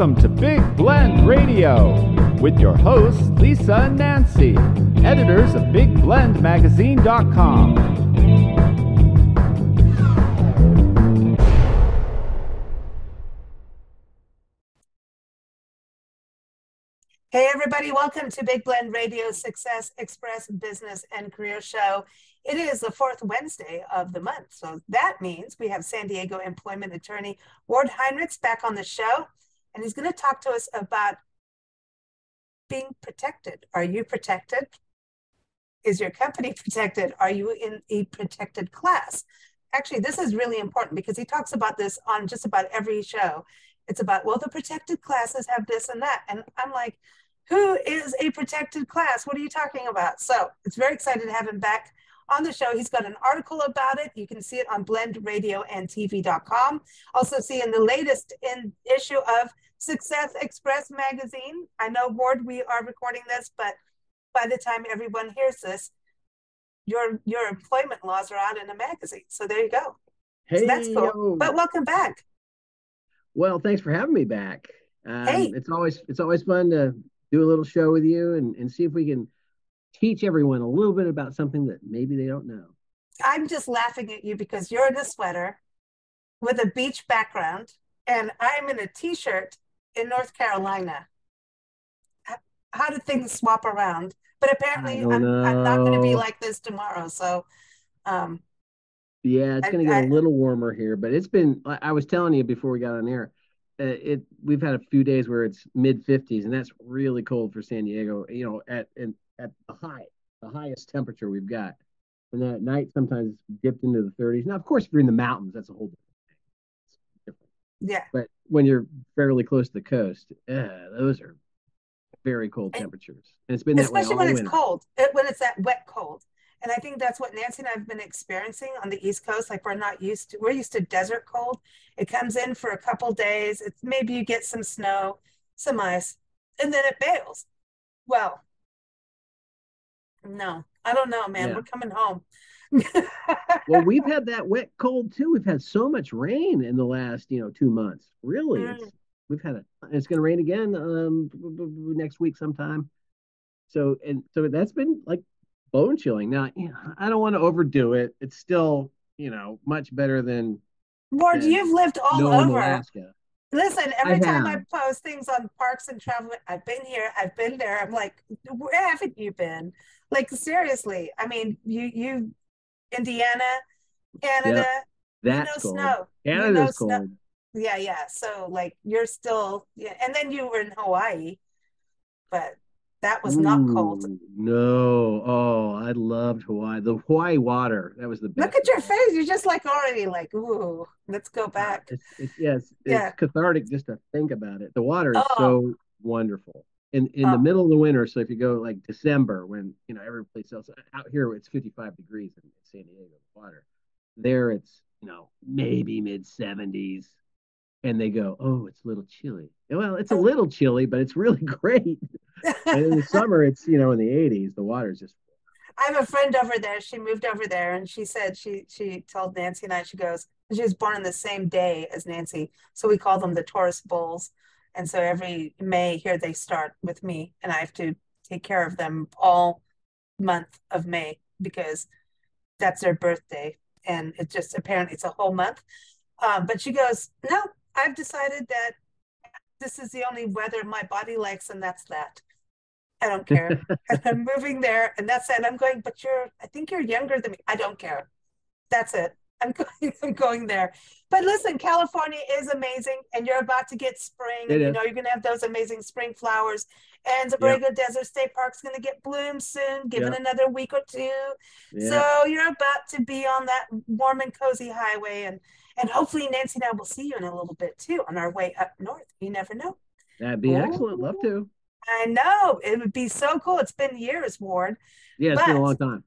Welcome to Big Blend Radio with your hosts, Lisa and Nancy, editors of BigBlendMagazine.com. Hey, everybody, welcome to Big Blend Radio Success Express Business and Career Show. It is the fourth Wednesday of the month. So that means we have San Diego employment attorney Ward Heinrichs back on the show, and he's going to talk to us about being protected. Are you protected? Is your company protected? Are you in a protected class? Actually, this is really important because he talks about this on just about every show. It's about, well, the protected classes have this and that. And I'm like, who is a protected class? What are you talking about? So it's very excited to have him back on the show. He's got an article about it. You can see it on blendradioandtv.com. Also see in the latest in issue of Success Express magazine. I know, Ward, we are recording this, but by the time everyone hears this, your your employment laws are out in a magazine. So there you go. Hey, so that's cool. yo. But welcome back. Well, thanks for having me back. Um, Hey. It's always it's always fun to do a little show with you and, and see if we can teach everyone a little bit about something that maybe they don't know. I'm just laughing at you because you're in a sweater with a beach background, and I'm in a t-shirt in North Carolina. How do things swap around? But apparently, I'm, I'm not going to be like this tomorrow. So, um, Yeah, it's going to get I- a little warmer here, but it's been. I I was telling you before we got on air. Uh, it we've had a few days where it's mid 50s, and that's really cold for San Diego. You know, at and at the high, the highest temperature we've got, and then at night sometimes dipped into the 30s. Now, of course, if you're in the mountains, that's a whole different thing. Yeah. but when you're fairly close to the coast, uh, those are very cold temperatures, and it's been that way Especially all when it's winter. cold, it, when it's that wet cold. And I think that's what Nancy and I have been experiencing on the East Coast. Like we're not used to, we're used to desert cold. It comes in for a couple days. It's maybe you get some snow, some ice, and then it bails. Well, no, I don't know, man. Yeah. We're coming home. Well, we've had that wet cold too. We've had so much rain in the last, you know, two months. Really, Mm. it's, we've had it. It's going to rain again um, next week sometime. So and so that's been like bone chilling. Now, you know, I don't want to overdo it. It's still, you know, much better than Ward, Yeah. you've lived all over. Alaska. Listen, every time I post things on parks and travel, I've been here, I've been there. I'm like, where haven't you been? Like seriously. I mean, you you Indiana, Canada, know That's cold. snow. Canada's snow. cold. Yeah, yeah. So like you're still yeah, and then you were in Hawaii, but that was not cold. No. Oh, I loved Hawaii. The Hawaii water. That was the best. Look at your face. You're just like already like, ooh, let's go back. It's, it's yes, it's Yeah. cathartic just to think about it. The water is Oh. so wonderful. In in Oh. the middle of the winter, so if you go like December when, you know, every place else out here it's 55 degrees in San Diego water. There it's, you know, maybe mid 70s. And they go, "Oh, it's a little chilly." Well, it's a little chilly, but it's really great. And in the summer, it's you know in the 80s. The water's just I have a friend over there. She moved over there and she said she she told Nancy and I, she goes, she was born on the same day as Nancy. So we call them the Taurus Bulls. And so every May here they start with me and I have to take care of them all month of May because that's their birthday. And it just apparently it's a whole month. Um, but she goes, No, I've decided that this is the only weather my body likes, and that's that. I don't care. and I'm moving there, and that's it. I'm going, but you're, I think you're younger than me. I don't care. That's it. I'm going, I'm going there. But listen, California is amazing, and you're about to get spring, It and you is. know you're going to have those amazing spring flowers. And Anza-Borrego Desert State Park's going to get blooms soon, given Yeah. another week or two. yeah. So you're about to be on that warm and cozy highway, and and hopefully Nancy and I will see you in a little bit too on our way up north. You never know. That'd be excellent. Love to. I know it would be so cool. It's been years, Ward. Yeah, it's been a long time.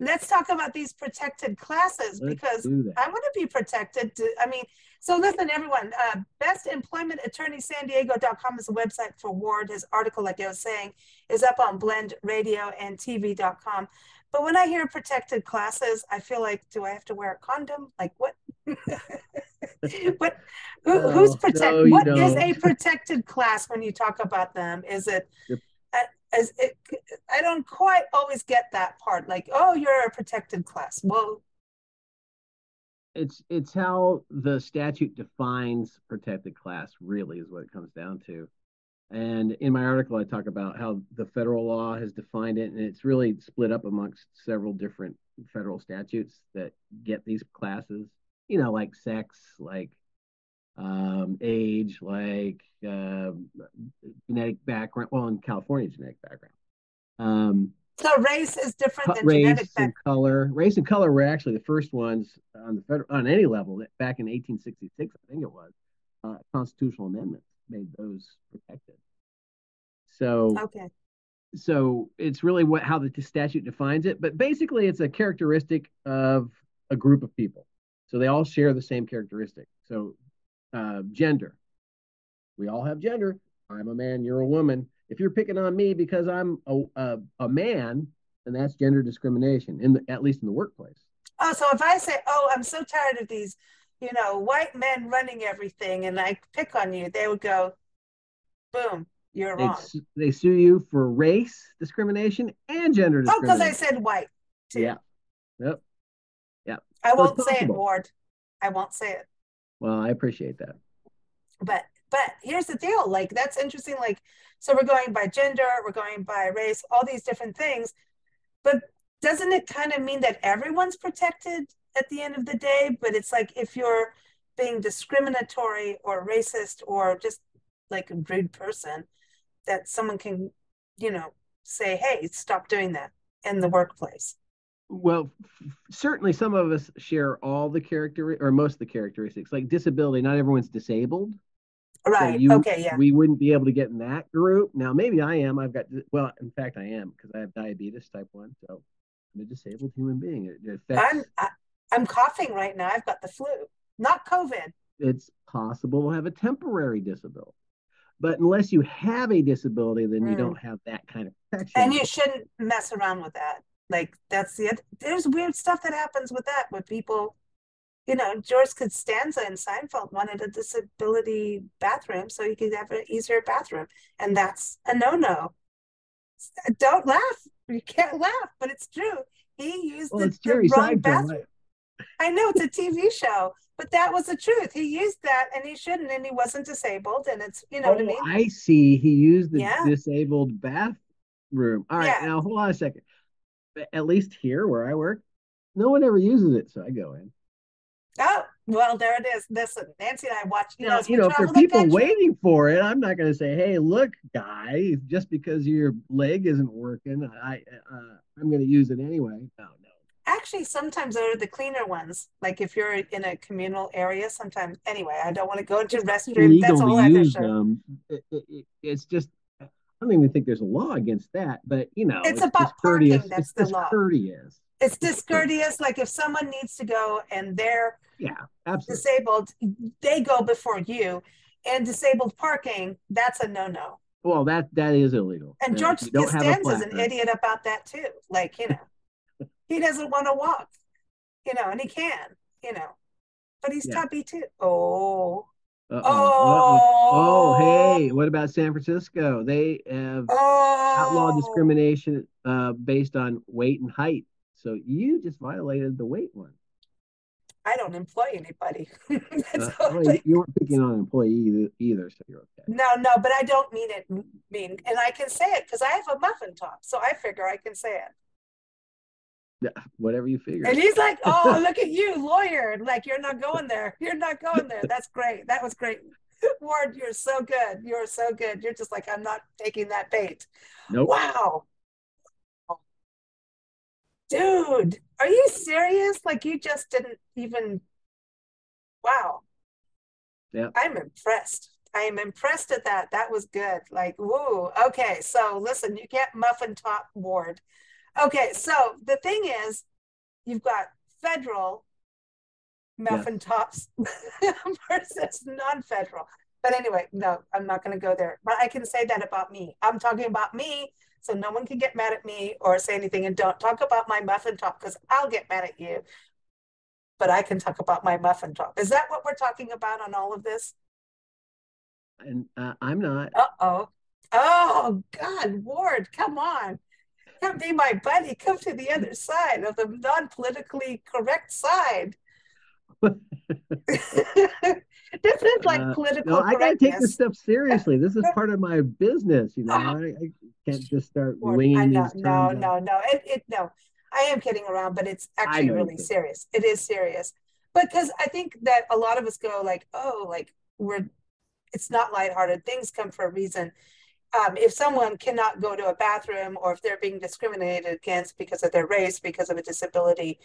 Let's talk about these protected classes Let's because. I want to be protected. To, I mean, so listen, everyone. Uh, Best Employment Attorney San Diego.com is the website for Ward. His article, like I was saying, is up on Blend Radio and TV.com. But when I hear protected classes, I feel like, do I have to wear a condom? Like what? but who, No, who's protected? no, what is don't. a protected class when you talk about them? Is it? Is it? I don't quite always get that part. Like, oh, you're a protected class. Well, it's it's how the statute defines protected class really is what it comes down to and in my article i talk about how the federal law has defined it and it's really split up amongst several different federal statutes that get these classes you know like sex like um, age like uh, genetic background well in california genetic background um, so race is different than race genetic. and color. Race and color were actually the first ones on the federal on any level back in 1866, I think it was. Uh, constitutional amendments made those protected. So, Okay. so it's really what how the statute defines it, but basically, it's a characteristic of a group of people. So they all share the same characteristic. So, uh, gender. We all have gender. I'm a man. You're a woman. If you're picking on me because I'm a a, a man, then that's gender discrimination in the, at least in the workplace. Oh, so if I say, "Oh, I'm so tired of these, you know, white men running everything," and I pick on you, they would go, "Boom, you're They, wrong." su- they sue you for race discrimination and gender Oh, because I said white. Too. yeah. Yep. Yeah. I So won't say it. Ward. I won't say it. Well, I appreciate that. But but here's the deal. Like that's interesting. Like so, we're going by gender, we're going by race, all these different things. But doesn't it kind of mean that everyone's protected at the end of the day? But it's like if you're being discriminatory or racist or just like a rude person, that someone can, you know, say, "Hey, stop doing that." in the workplace. Well, f- certainly some of us share all the character or most of the characteristics, like disability. Not everyone's disabled. So Right. you- okay. Yeah. We wouldn't be able to get in that group. Now, maybe I am. I've got, well, in fact, I am because I have diabetes type one. So I'm a disabled human being. It, it affects, I'm I, I'm coughing right now. I've got the flu, not COVID. it's possible to have a temporary disability. But unless you have a disability, then you Mm. don't have that kind of protection. And you shouldn't mess around with that. Like that's the oth- there's weird stuff that happens with that with people. You know, George Costanza in Seinfeld wanted a disability bathroom so he could have an easier bathroom, and that's a no-no. Don't laugh. You can't laugh, but it's true. He used well, the, the wrong Seinfeld. bathroom. I know it's a TV show, but that was the truth. He used that, and he shouldn't, and he wasn't disabled, and it's you know oh, what I oh, mean. I see. He used the Yeah. disabled bathroom. All right, Yeah. now hold on a second. At least here where I work, no one ever uses it, so I go in. Oh, well, there it is. Listen, Nancy and I watch, you know, Now, as you know, for people country- waiting for it, I'm not going to say, "Hey, look, guy, just because your leg isn't working, I uh, I'm going to use it anyway." No, no. Actually, sometimes they're the cleaner ones. Like if you're in a communal area, sometimes. Anyway, I don't want to go into restroom. That's a whole to other show. it, it- it's just. I don't even think there's a law against that, but you know, It's about discourteous. parking, that's it's the law. discourteous. It's discourteous. Like if someone needs to go and they're Yeah, absolutely. disabled, they go before you. And disabled parking, that's a no-no. Well, that that is illegal. And Uh, George if you don't have a Costanza's an idiot about that too. Like, you know, he doesn't want to walk, you know, and he can, you know, but he's Yeah. tubby too. Oh, Uh-oh, oh, uh-oh. Oh, hey, what about San Francisco? They have oh, outlaw discrimination uh, based on weight and height. So you just violated the weight one. I don't employ anybody. Uh, well, you weren't picking on an employee either, either, so you're okay. no, no, but I don't mean it mean, and I can say it because I have a muffin top, so I figure I can say it. Yeah, Whatever you figure. And he's like, "Oh, look at you, lawyer! Like you're not going there. You're not going there. That's great. That was great, Ward. You're so good. You're so good. You're just like I'm not taking that bait. Nope. Wow, dude, are you serious? Like you just didn't even. Wow. Yeah. I'm impressed. I am impressed at that. That was good. Like, woo. Okay, so listen, you get muffin top ward. Okay, so the thing is, you've got federal muffin tops versus non-federal. But anyway, no, I'm not going to go there. But I can say that about me. I'm talking about me, so no one can get mad at me or say anything. And don't talk about my muffin top because I'll get mad at you. but I can talk about my muffin top. Is that what we're talking about on all of this? And uh, I'm not. Uh oh. Oh God, Ward, come on. Come be my buddy. Come to the other side of the non politically correct side. this is like uh, political. No, I gotta take this stuff seriously. This is part of my business. You know, I, I can't just start winging I know, these. No, no, no. It, it, no. I am kidding around, but it's actually really serious. It is serious because I think that a lot of us go like, oh, like we're. It's not lighthearted. Things come for a reason. Um, if someone cannot go to a bathroom or if they're being discriminated against because of their race, because of a disability,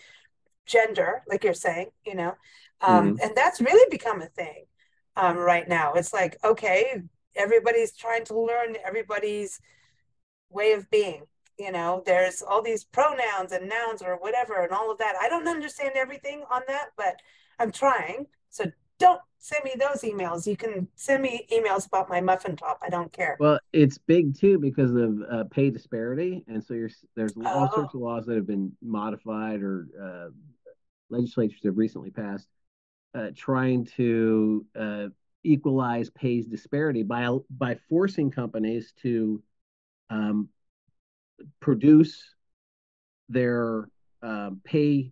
gender, like you're saying, you know, um, mm-hmm. and that's really become a thing um, right now. It's like, okay, everybody's trying to learn everybody's way of being. You know, there's all these pronouns and nouns or whatever and all of that. I don't understand everything on that, but I'm trying. So don't send me those emails. You can send me emails about my muffin top. I don't care. Well, it's big too because of uh, pay disparity, and so there's all oh. sorts of laws that have been modified or uh, legislatures have recently passed, uh, trying to uh, equalize pays disparity by by forcing companies to um, produce their um, pay,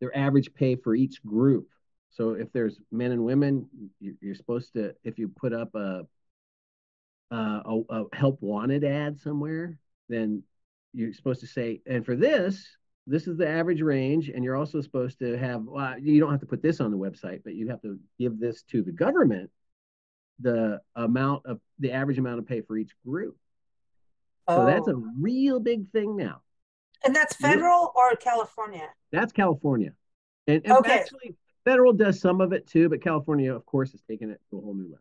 their average pay for each group. So if there's men and women, you're supposed to if you put up a a, a help wanted ad somewhere, then you're supposed to say, and for this, this is the average range and you're also supposed to have well, you don't have to put this on the website but you have to give this to the government the amount of the average amount of pay for each group oh. so that's a oh. real big thing now and that's federal or california that's california and, and okay. actually federal does some of it too but california of course has taken it to a whole new level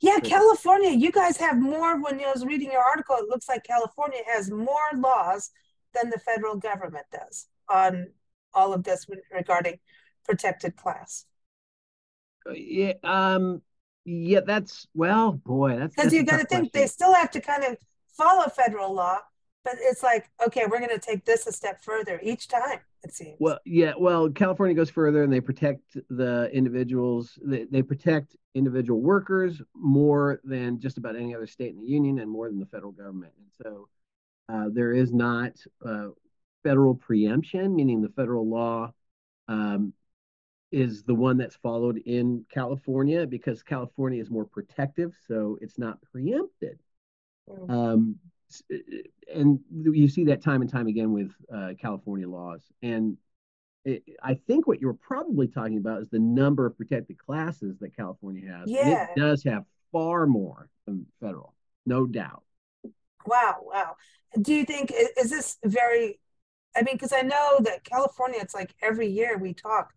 yeah so, california you guys have more when i was reading your article it looks like california has more laws than the federal government does on all of this regarding protected class? Yeah, um, yeah, that's well, boy, that's because you got to think they still have to kind of follow federal law, but it's like, okay, we're going to take this a step further each time. It seems. Well, yeah, well, California goes further and they protect the individuals. They, they protect individual workers more than just about any other state in the union, and more than the federal government. And so, uh, there is not uh, federal preemption, meaning the federal law um, is the one that's followed in California because California is more protective, so it's not preempted. Mm-hmm. Um, and you see that time and time again with uh, California laws. And it, I think what you're probably talking about is the number of protected classes that California has. Yeah. it does have far more than federal, no doubt. Wow, wow. Do you think is this very? I mean, because I know that California, it's like every year we talk,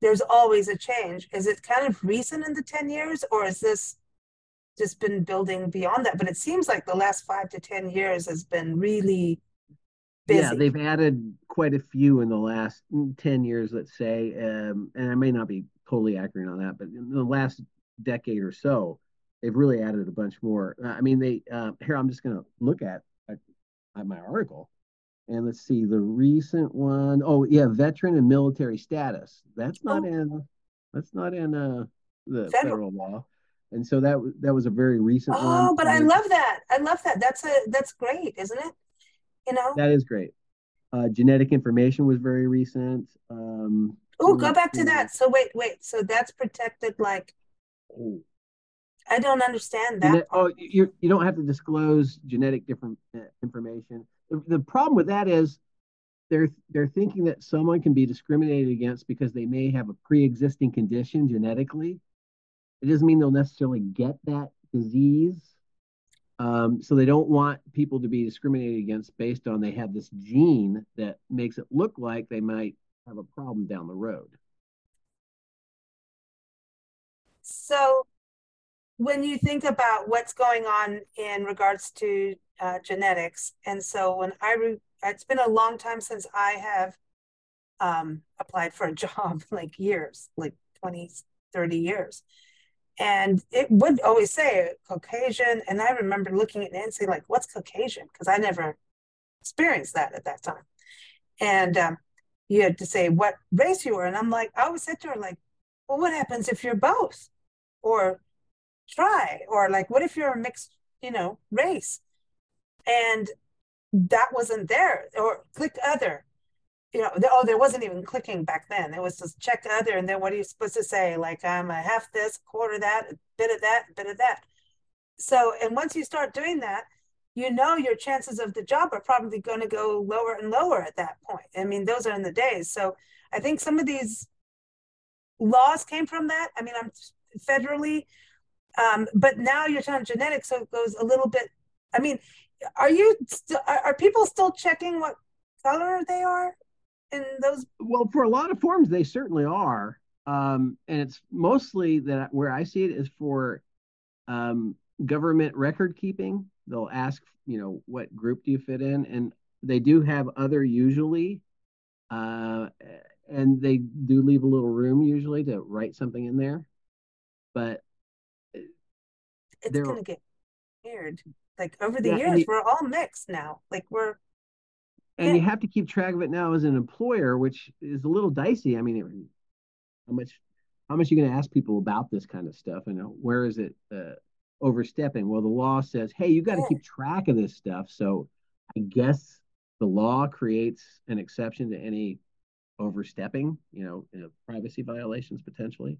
there's always a change. Is it kind of recent in the ten years, or is this just been building beyond that? But it seems like the last five to ten years has been really busy. Yeah, they've added quite a few in the last ten years, let's say, um, and I may not be totally accurate on that, but in the last decade or so, they've really added a bunch more. I mean, they uh, here I'm just going to look at, at, at my article, and let's see the recent one. Oh yeah, veteran and military status. That's not oh. in that's not in uh, the federal. federal. law, and so that that was a very recent oh, one. Oh, but I love that. I love that. That's a that's great, isn't it? You know, that is great. Uh, genetic information was very recent. Um, oh, go back to that. So wait, wait. So that's protected like. Oh I don't understand that. oh, you you don't have to disclose genetic different uh, information. The, the problem with that is they're they're thinking that someone can be discriminated against because they may have a pre-existing condition genetically. It doesn't mean they'll necessarily get that disease. Um, so they don't want people to be discriminated against based on they have this gene that makes it look like they might have a problem down the road. So when you think about what's going on in regards to uh, genetics, and so when I, re- it's been a long time since I have um, applied for a job, like years, like 20, 30 years. And it would always say Caucasian. And I remember looking at Nancy like, what's Caucasian? Because I never experienced that at that time. And um, you had to say what race you were. And I'm like, I always said to her, like, well, what happens if you're both? Or try, or like, what if you're a mixed, you know, race? And that wasn't there. Or click other. You know, oh, there wasn't even clicking back then. It was just check other, and then what are you supposed to say? Like I'm a half this, quarter that, a bit of that, a bit of that. So, and once you start doing that, you know your chances of the job are probably going to go lower and lower at that point. I mean, those are in the days. So I think some of these laws came from that. I mean, I'm federally, um, but now you're talking genetics, so it goes a little bit. I mean, are you are, are people still checking what color they are in those? Well, for a lot of forms, they certainly are, um, and it's mostly that where I see it is for um, government record keeping. They'll ask you know what group do you fit in? And they do have other usually uh, and they do leave a little room usually to write something in there. But it's gonna get weird. Like over the yeah, years we're all mixed now. Like we're and yeah. you have to keep track of it now as an employer which is a little dicey i mean how much how much are you going to ask people about this kind of stuff and where is it uh, overstepping. Well, the law says, hey, you got to keep track of this stuff. So I guess the law creates an exception to any overstepping, you know, you know, privacy violations potentially.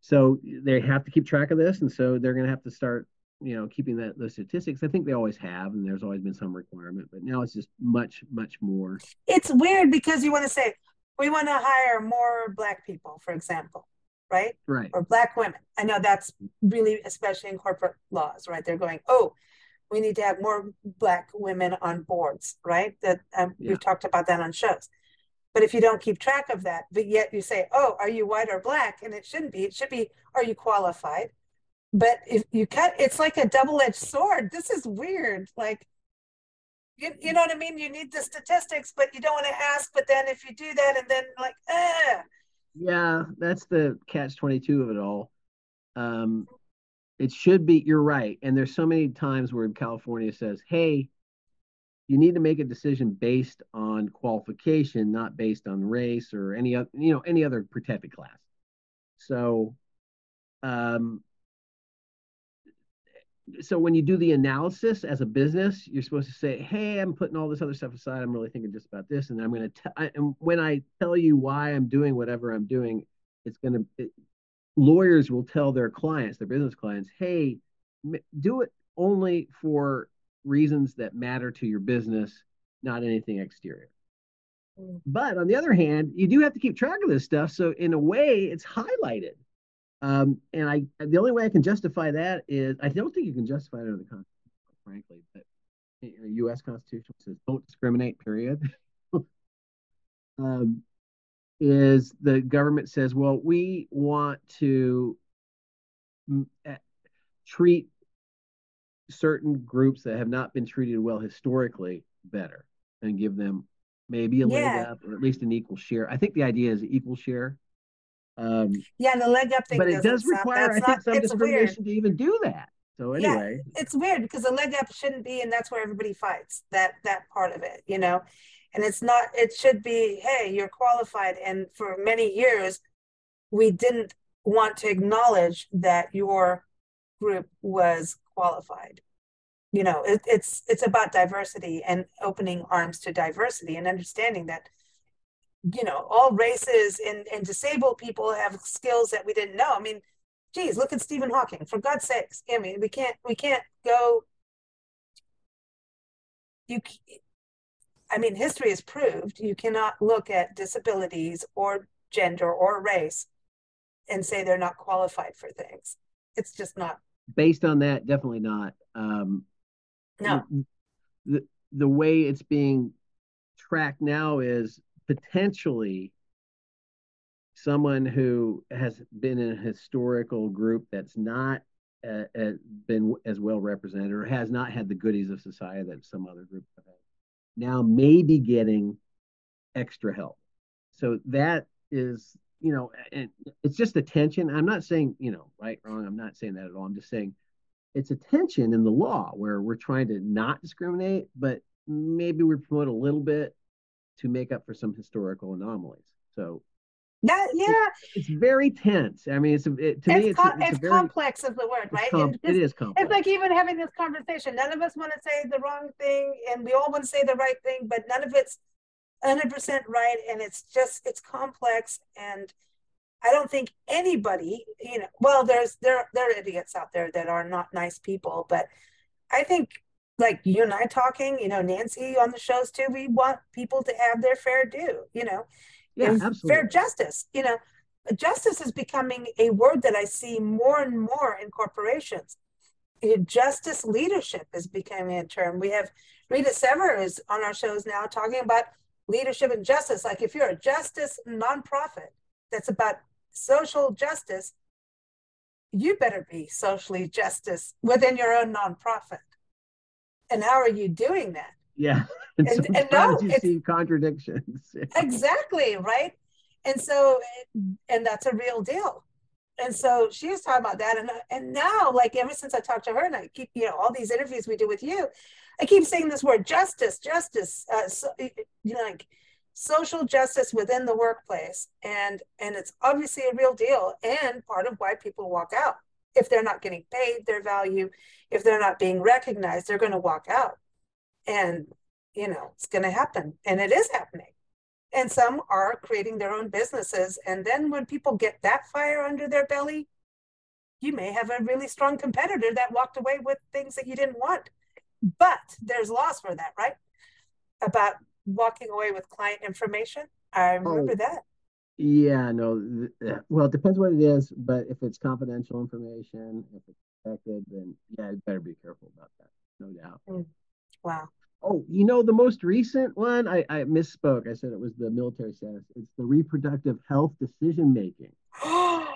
So they have to keep track of this, and so they're going to have to start, you know, keeping that those statistics. I think they always have, and there's always been some requirement, but now it's just much, much more. It's weird because you want to say we want to hire more Black people, for example, right? Right. Or black women. I know that's really, especially in corporate laws, right? They're going, oh, we need to have more black women on boards, right? That um, yeah. we've talked about that on shows. But if you don't keep track of that, but yet you say, oh, are you white or black? And it shouldn't be. It should be, are you qualified? But if you cut, it's like a double edged sword. This is weird. Like, you, you know what I mean? You need the statistics, but you don't want to ask. But then if you do that, and then like, yeah, that's the catch 22 of it all. Um, it should be, you're right. And there's so many times where California says, hey, you need to make a decision based on qualification, not based on race or any other, you know, any other protected class. So, um, so when you do the analysis as a business, you're supposed to say, "Hey, I'm putting all this other stuff aside. I'm really thinking just about this, and I'm going to." And when I tell you why I'm doing whatever I'm doing, it's going to. It, lawyers will tell their clients, their business clients, "Hey, do it only for reasons that matter to your business, not anything exterior." Mm. But on the other hand, you do have to keep track of this stuff. So in a way, it's highlighted. Um, and I, the only way I can justify that is I don't think you can justify it under the Constitution, frankly. But the U.S. Constitution says don't discriminate. Period. um, is the government says, well, we want to eh, treat certain groups that have not been treated well historically better and give them maybe a yeah. leg up or at least an equal share. I think the idea is equal share. Um, yeah, the leg up thing. But it does require, I think, some discrimination weird. to even do that. So anyway, yeah, it's weird because the leg up shouldn't be, and that's where everybody fights that that part of it, you know. And it's not. It should be, hey, you're qualified. And for many years, we didn't want to acknowledge that your group was qualified. You know, it, it's it's about diversity and opening arms to diversity and understanding that you know, all races and, and disabled people have skills that we didn't know. I mean, geez, look at Stephen Hawking. For God's sakes, I mean, we can't we can't go. You, I mean, history has proved you cannot look at disabilities or gender or race and say they're not qualified for things. It's just not. Based on that, definitely not. Um, no. The the way it's being tracked now is potentially someone who has been in a historical group that's not uh, uh, been as well represented or has not had the goodies of society that some other group have had now may be getting extra help. So that is you know and it's just a tension. I'm not saying you know right wrong i'm not saying that at all. I'm just saying it's a tension in the law where we're trying to not discriminate but maybe we promote a little bit to make up for some historical anomalies. So that yeah, it's very tense. I mean, it's it, to it's me, it's, com- it's, it's very, complex is the word, right? com- it is complex. It's like even having this conversation. None of us want to say the wrong thing, and we all want to say the right thing, but none of it's 100% right. And it's just, it's complex. And I don't think anybody, you know, well, there's, there, there are idiots out there that are not nice people, but I think like you and I talking, you know, Nancy on the shows too, we want people to have their fair due, you know, yeah, fair justice, you know, justice is becoming a word that I see more and more in corporations. Uh, Justice leadership is becoming a term. We have Rita Sever is on our shows now talking about leadership and justice. Like if you're a justice nonprofit that's about social justice, you better be socially justice within your own nonprofit. And how are you doing that? yeah. And, and- and no, you see contradictions. exactly right and so and that's a real deal and so she was talking about that and and now like ever since i talked to her and i keep you know all these interviews we do with you i keep saying this word justice justice uh, so, you know like social justice within the workplace and and it's obviously a real deal and part of why people walk out if they're not getting paid their value if they're not being recognized they're going to walk out. And you know it's going to happen and it is happening. And some are creating their own businesses and then when people get that fire under their belly you may have a really strong competitor that walked away with things that you didn't want. But there's laws for that right? About walking away with client information. I oh. remember Oh. that Yeah, no. th- uh, Well, it depends what it is, but if it's confidential information, if it's protected, then yeah, you better be careful about that. No doubt. Mm, wow Oh, you know, the most recent one, I, I misspoke. I said it was the military status. It's the reproductive health decision making.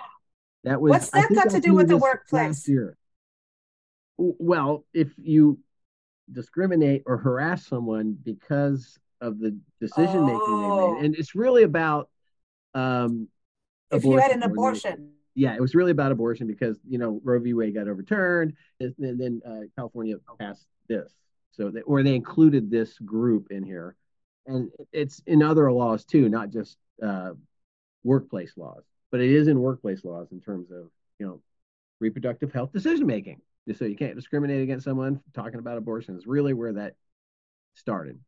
That was. What's that got to do with the workplace? Year. Well, if you discriminate or harass someone because of the decision making they Oh. made, and it's really about um, if you had an abortion more than anything abortion yeah, it was really about abortion because you know Roe v. Wade got overturned, and then, then uh, California passed this, so they, or they included this group in here, and it's in other laws too, not just uh, workplace laws, but it is in workplace laws in terms of you know reproductive health decision making. So you can't discriminate against someone talking about abortion. Is really where that started.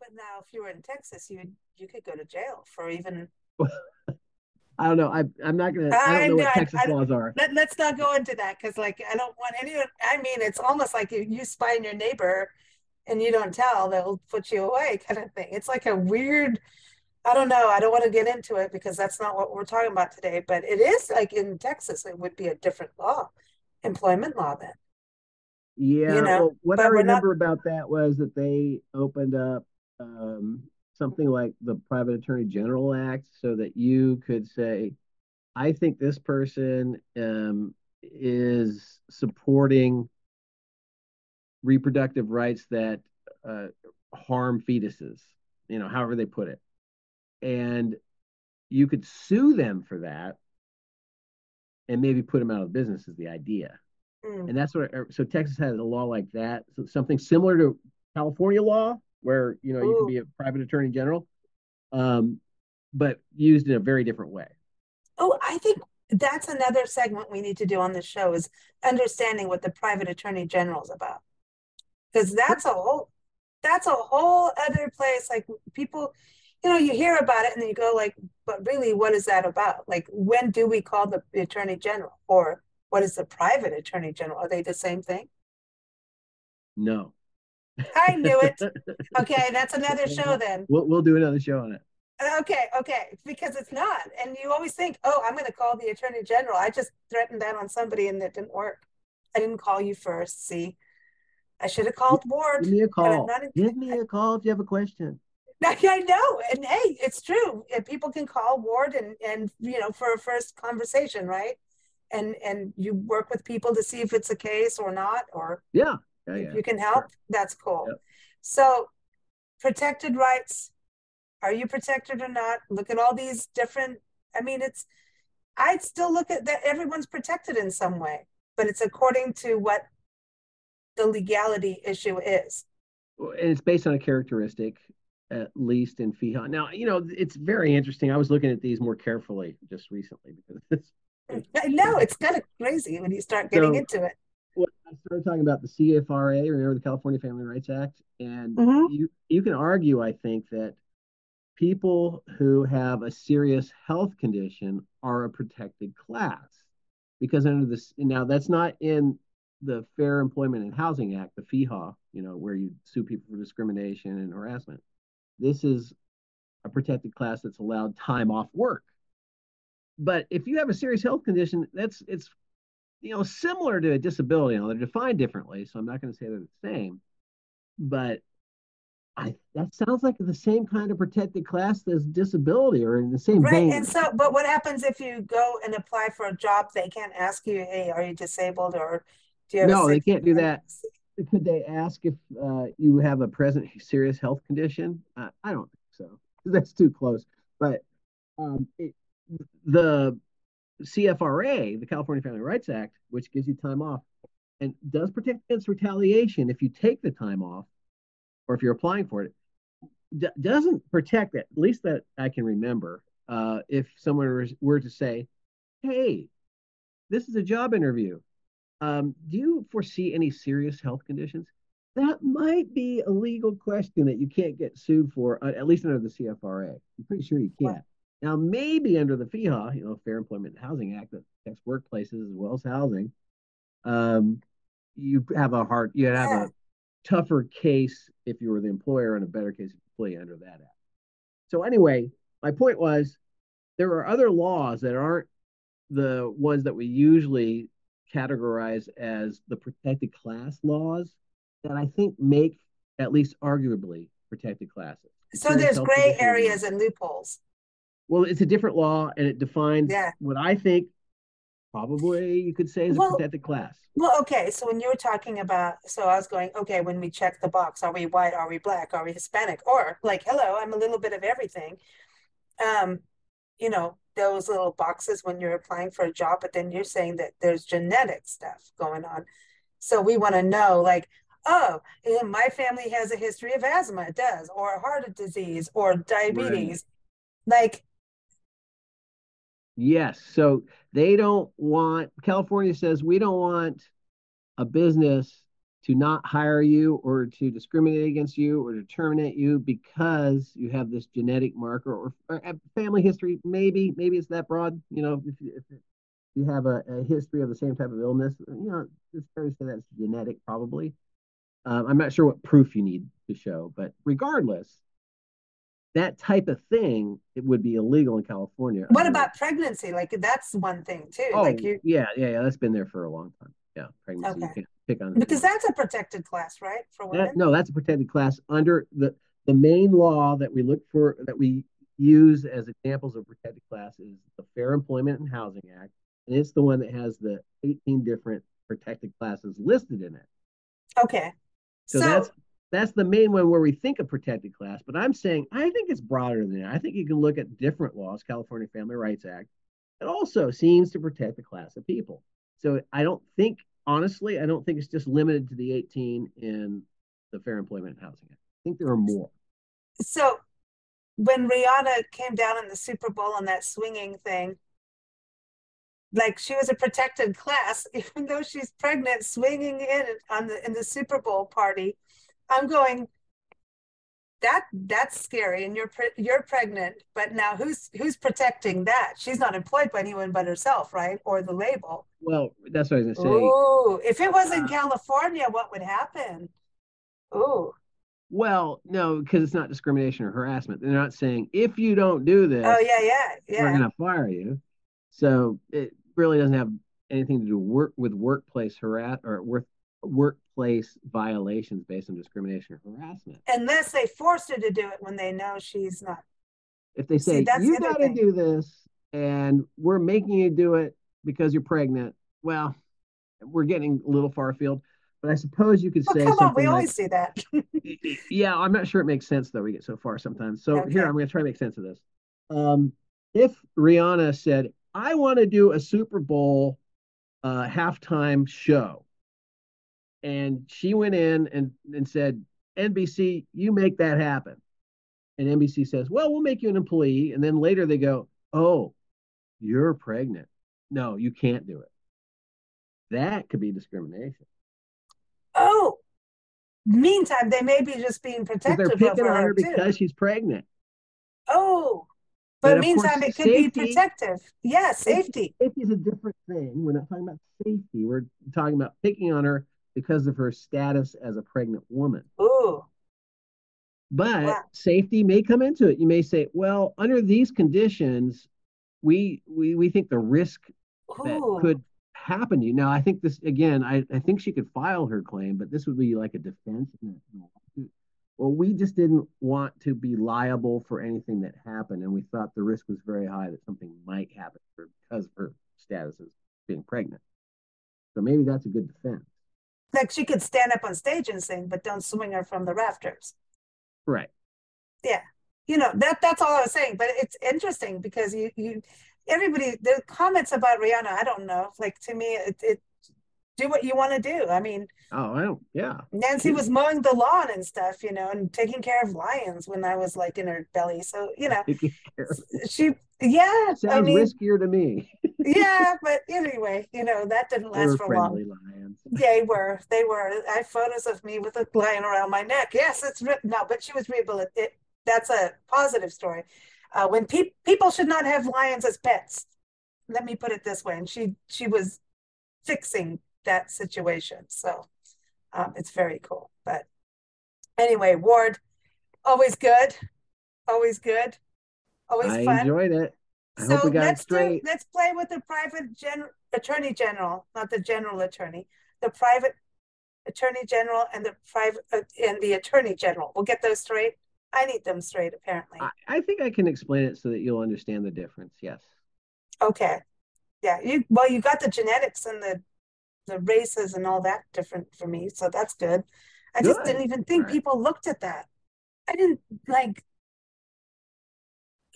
but now if you were in texas you you could go to jail for even I don't know. I, I'm not gonna. I I don't know what I- Texas I- laws are. Let, let's not go into that because like i don't want anyone i mean it's almost like if you spy on your neighbor and you don't tell they'll put you away kind of thing it's like a weird i don't know i don't want to get into it because that's not what we're talking about today but it is like in texas it would be a different law employment law then Yeah, you know, well, what I but not- remember about that was that they opened up um, something like the Private Attorney General Act so that you could say, I think this person um, is supporting reproductive rights that uh, harm fetuses, you know, however they put it. And you could sue them for that and maybe put them out of business, is the idea Mm. and that's what so texas has a law like that so something similar to california law where you know you can be a private attorney general um, but used in a very different way. Oh i think that's another segment we need to do on the show is understanding what the private attorney general is about. Because that's a whole that's a whole other place like people you know you hear about it and then you go like but really what is that about? Like when do we call the attorney general? Or what is the private attorney general? Are they the same thing? No i knew it okay that's another show then we'll, we'll do another show on it uh, Okay, okay, because it's not. And you always think, oh, I'm going to call the attorney general. I just threatened that on somebody and it didn't work. I didn't call you first. See, I should have called Ward. give me a call in- give me a call if you have a question I know. And hey, it's true. People can call Ward and, and, you know, for a first conversation, right? And, and you work with people to see if it's a case or not, or yeah yeah, if you can help, that's cool. Yep. So, protected rights. Are you protected or not? Look at all these different. I mean, it's. I'd still look at that. Everyone's protected in some way, but it's according to what the legality issue is. and it's based on a characteristic at least in FEHA. Now, you know, it's very interesting. I was looking at these more carefully just recently because it's. I know it's kind of crazy when you start getting so, into it. I started talking about the CFRA, remember the California Family Rights Act, and mm-hmm. you you can argue, I think, that people who have a serious health condition are a protected class because under this now that's not in the Fair Employment and Housing Act, the FEHA, you know, where you sue people for discrimination and harassment. This is a protected class that's allowed time off work. But if you have a serious health condition, that's it's you know similar to a disability. Now they're defined differently, so I'm not going to say they're the same. But I that sounds like the same kind of protected class as disability or in the same right. vein. And so, but what happens if you go and apply for a job? They can't ask you, "Hey, are you disabled?" or "Do you have?" No, they can't do that could they ask if uh, you have a present serious health condition? Uh, I don't think so. That's too close. But um, it, the CFRA, the California Family Rights Act, which gives you time off and does protect against retaliation if you take the time off or if you're applying for it, d- doesn't protect it, at least that I can remember. Uh, if someone were to say, hey, this is a job interview um, do you foresee any serious health conditions? That might be a legal question that you can't get sued for, uh, at least under the CFRA. I'm pretty sure you can't. Now, maybe under the FEHA, you know, Fair Employment and Housing Act that protects workplaces as well as housing, um, you have a hard, you have a tougher case if you were the employer and a better case if you employee under that act. So anyway, my point was there are other laws that aren't the ones that we usually categorize as the protected class laws that I think make at least arguably protected classes. So there's gray areas and loopholes. Well, it's a different law and it defines yeah. what I think probably you could say is well, a protected class. Well, okay. So when you were talking about, so I was going, okay, when we check the box, are we white? Are we black? Are we Hispanic? Or like, hello, I'm a little bit of everything. Um, you know, those little boxes when you're applying for a job, but then you're saying that there's genetic stuff going on. So we want to know, like, oh, my family has a history of asthma, it does, or heart disease, or diabetes. Right. Like, yes. So they don't want, California says, we don't want a business to not hire you or to discriminate against you or to terminate you because you have this genetic marker or, or family history. Maybe, maybe it's that broad. You know, if, if you have a, a, history of the same type of illness, you know, it's fair to say that's genetic, probably. Um, I'm not sure what proof you need to show, but regardless, that type of thing it would be illegal in California. What about pregnancy? Like that's one thing too. Oh, like you... yeah, yeah, yeah. That's been there for a long time. Yeah, pregnancy. Okay pick on because that's a protected class, right? For women. That, no, that's a protected class under the the main law that we look for that we use as examples of protected class is the Fair Employment and Housing Act, and it's the one that has the 18 different protected classes listed in it. Okay. So, so that's that's the main one where we think of protected class. But I'm saying I think it's broader than that. I think you can look at different laws, California Family Rights Act, that also seems to protect a class of people. So I don't think honestly, I don't think it's just limited to the 18 in the Fair Employment and Housing Act. I think there are more. So when Rihanna came down in the Super Bowl on that swinging thing, like she was a protected class, even though she's pregnant, swinging in on the in the Super Bowl party. I'm going, that that's scary and you're pre- you're pregnant but now who's who's protecting that? She's not employed by anyone but herself right or the label. Well that's what i was going to say. Ooh, if it was in uh, california what would happen? Ooh. well no because it's not discrimination or harassment. They're not saying if you don't do this oh yeah yeah yeah we're going to fire you. So it really doesn't have anything to do work with workplace harass or work workplace violations based on discrimination or harassment. Unless they force her to do it when they know she's not. If they say, See, you got to do this and we're making you do it because you're pregnant, well, we're getting a little far afield. But I suppose you could well, say come on, we like, always see that. yeah, I'm not sure it makes sense though. We get so far sometimes. So okay. here, I'm going to try to make sense of this. Um, if Rihanna said, "I want to do a Super Bowl uh, halftime show," and she went in and, and said, NBC, you make that happen. and NBC says, "Well, we'll make you an employee," and then later they go, "Oh, you're pregnant. No, you can't do it." That could be discrimination. Oh, meantime, they may be just being protective they're picking on her, her because she's pregnant. Oh, But but meantime, course, it could be protective. Yeah, safety. Safety is a different thing. We're not talking about safety. We're talking about picking on her because of her status as a pregnant woman. Ooh, But Wow. safety may come into it. You may say, well, under these conditions, we we we think the risk that could happen to you. Now, I think this again, I, I think she could file her claim, but this would be like a defense. in a lawsuit. Well, we just didn't want to be liable for anything that happened, and we thought the risk was very high that something might happen because of her status as being pregnant. So maybe that's a good defense. Like she could stand up on stage and sing, but don't swing her from the rafters. Right. Yeah. You know that that's all I was saying. But it's interesting because you you everybody the comments about Rihanna. I don't know. Like to me, it, it do what you want to do. I mean, Oh, I don't. Yeah. Nancy was mowing the lawn and stuff, you know, and taking care of lions when I was like in her belly. So you know, she yeah. Sounds I mean, riskier to me. yeah. But anyway, you know, that didn't last for long. lions. They were, they were. I have photos of me with a lion around my neck. Yes, it's no, but she was rehabilitated. That's a positive story. Uh, when pe- people should not have lions as pets. Let me put it this way. And she she was fixing that situation. So um, it's very cool. But anyway, Ward, always good, always good, always I fun. enjoyed it. I So hope we got let's do, let's play with the private gen, attorney general, not the general attorney, the private attorney general and the private uh, and the attorney general. We'll get those straight. I need them straight, apparently. I, I think I can explain it so that you'll understand the difference. Yes. Okay. Yeah, you well, you got the genetics and the the races and all that different for me, so that's good. I just didn't even think Right. people looked at that. I didn't like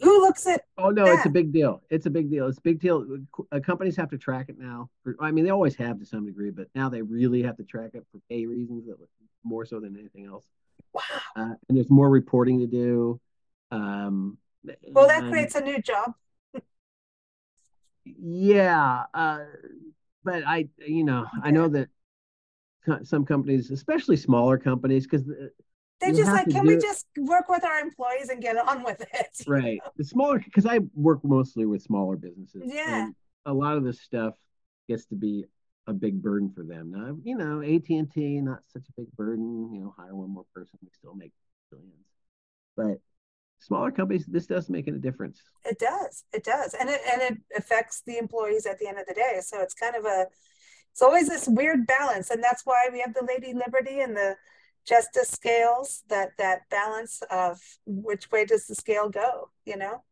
who looks at Oh no, it's a big deal. It's a big deal. It's a big deal. Uh, companies have to track it now. I mean, they always have to some degree, but now they really have to track it for pay reasons, that more so than anything else. wow. Uh, and there's more reporting to do. Um, Well, that creates a new job. Yeah, uh, but I, you know, I know that some companies, especially smaller companies, because They're just like, can we it- just work with our employees and get on with it? right, the smaller, because I work mostly with smaller businesses. Yeah. a lot of this stuff gets to be a big burden for them. Now, you know, AT and T, not such a big burden. You know, hire one more person, we still make billions. But smaller companies, this does make a difference. It does. It does. And it and it affects the employees at the end of the day. So it's kind of a it's always this weird balance. And that's why we have the Lady Liberty and the justice scales, that that balance of which way does the scale go, you know?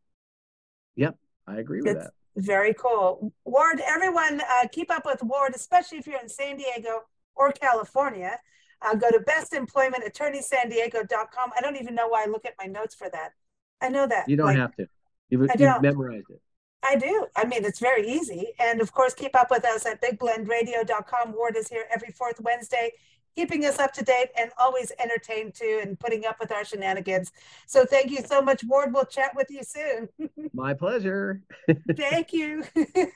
Yep, I agree with It's that. very cool. Ward, everyone uh, keep up with Ward, especially if you're in San Diego or California. Uh, go to bestemploymentattorneysandiego.com. I don't even know why I look at my notes for that. I know that. You don't like, have to. You've, I you've memorized it. I do. I mean, it's very easy. And of course, keep up with us at bigblendradio.com. Ward is here every fourth Wednesday, keeping us up to date and always entertained too and putting up with our shenanigans. So thank you so much, Ward. We'll chat with you soon. My pleasure. thank you.